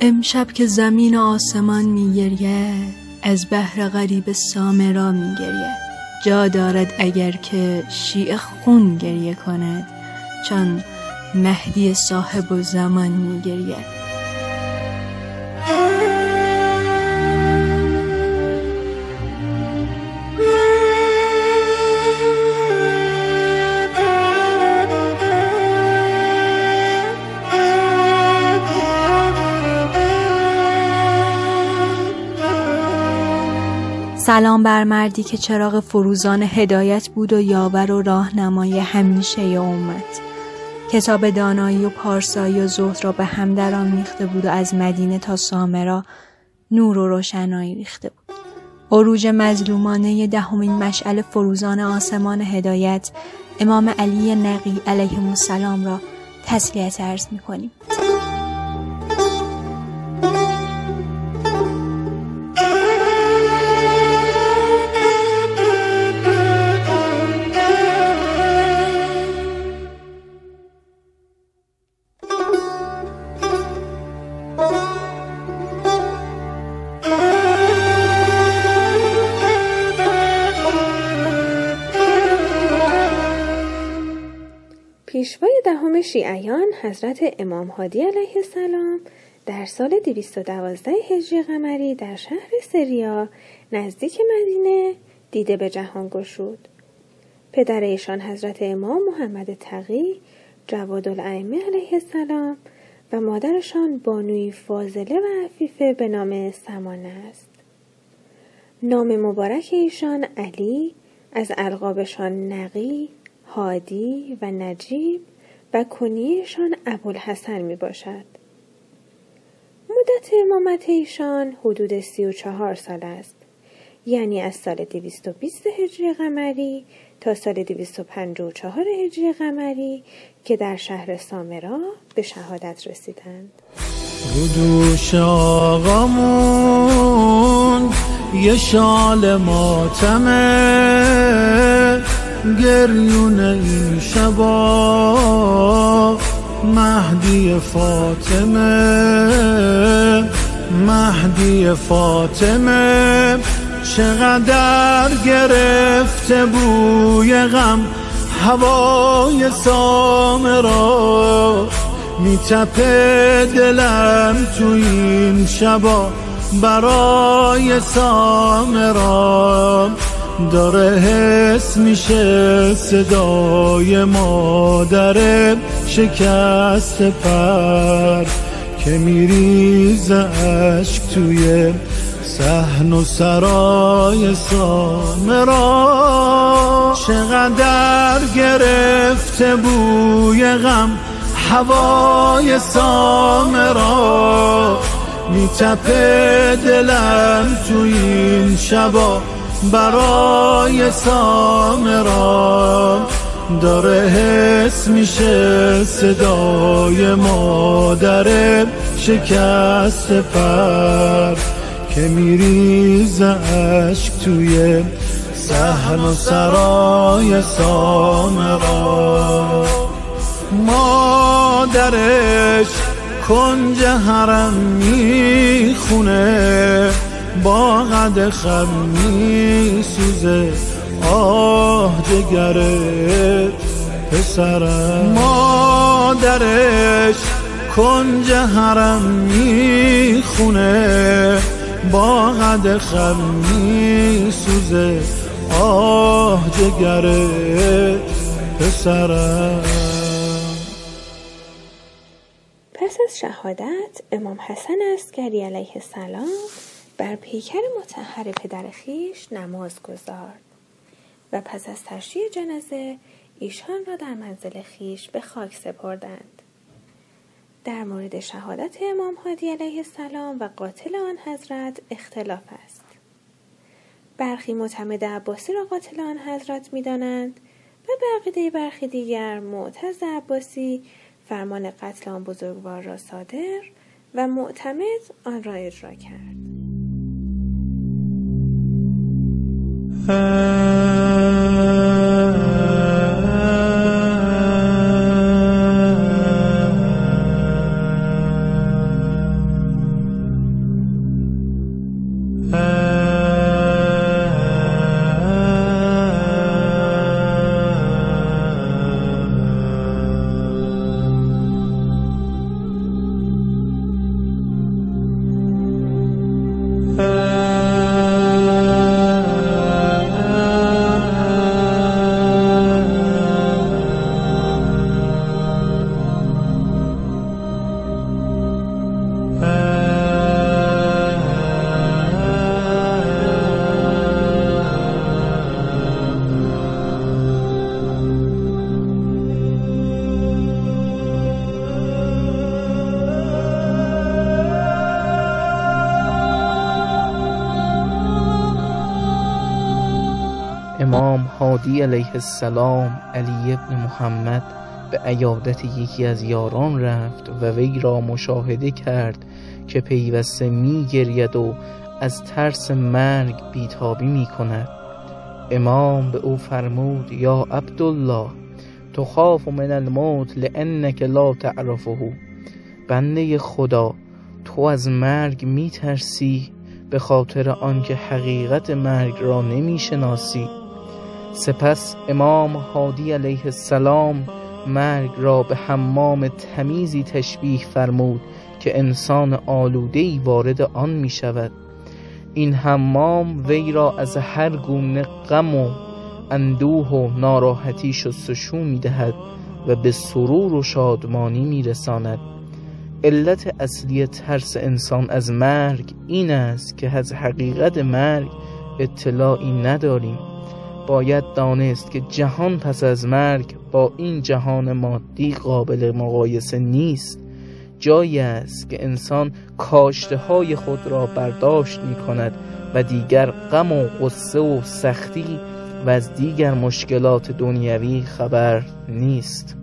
امشب که زمین و آسمان میگریه از بحر غریب سامرا میگریه. جا دارد اگر که شیع خون گریه کند چون مهدی صاحب و زمان میگریه. سلام بر مردی که چراغ فروزان هدایت بود و یاور و راهنمای همیشه امت کتاب دانایی و پارسایی و زهد را به هم میخته بود و از مدینه تا سامرا نور و روشنایی ریخته بود. عروج مظلومانه دهمین مشعل فروزان آسمان هدایت امام علی نقی علیه السلام را تسلیت ارز می دهم شیعیان حضرت امام هادی علیه السلام در سال 212 هجری قمری در شهر سریا نزدیک مدینه دیده به جهان گشود. پدر ایشان حضرت امام محمد تقی جواد الائمه علیه السلام و مادرشان بانوی فاضله و عفیفه به نام سمانه است. نام مبارک ایشان علی از القابشان نقی هادی و نجیب و کنیشان ابوالحسن می باشد. مدت امامت ایشان حدود سی و چهار سال است. یعنی از سال 220 هجری قمری تا سال 254 هجری قمری که در شهر سامرا به شهادت رسیدند. بدوش آقامون یه شال ماتمه گریون این شبا مهدی فاطمه مهدی فاطمه. چقدر گرفته بوی غم هوای سامرا میتپه دلم تو این شبا برای سامرا داره حس میشه صدای مادر شکست پر که میریز عشق توی سحن و سرای سامرا. چقدر گرفته بوی غم هوای سامرا. میتپه دلم تو این شبا. برای سامرا داره حس میشه صدای مادر شکست پر که میریز عشق توی سهن و سرای سامرا مادرش کنج حرم می‌خونه. با قد خم می سوزه آه جگرت پسرم مادرش کنج حرم می‌خونه. با قد خم می سوزه آه جگرت پسرم پس از شهادت امام حسن اسکری علیه السلام بر پیکر متحر پدر خیش نماز گذارد و پس از تشریع جنازه ایشان را در منزل خیش به خاک سپردند. در مورد شهادت امام هادی علیه السلام و قاتل آن حضرت اختلاف است. برخی معتمد عباسی را قاتل آن حضرت می دانند و بقیده برخی دیگر معتز عباسی فرمان قتل آن بزرگوار را صادر و معتمد آن را اجرا کرد. Uh... امام هادی علیه السلام علی ابن محمد به عیادت یکی از یاران رفت و وی را مشاهده کرد که پیوسته می گرید و از ترس مرگ بیتابی می کند امام به او فرمود یا عبدالله تخاف من الموت لانک لا تعرفه. بنده خدا تو از مرگ می ترسی به خاطر آنکه حقیقت مرگ را نمی شناسی سپس امام هادی علیه السلام مرگ را به حمام تمیزی تشبیه فرمود که انسان آلودهی وارد آن می شود این حمام وی را از هر گونه غم و اندوه و ناراحتی شستشو می دهد و به سرور و شادمانی می رساند علت اصلی ترس انسان از مرگ این است که از حقیقت مرگ اطلاعی نداریم. باید دانست که جهان پس از مرگ با این جهان مادی قابل مقایسه نیست. جایی است که انسان کاشته های خود را برداشت می کند و دیگر غم و غصه و سختی و از دیگر مشکلات دنیوی خبر نیست.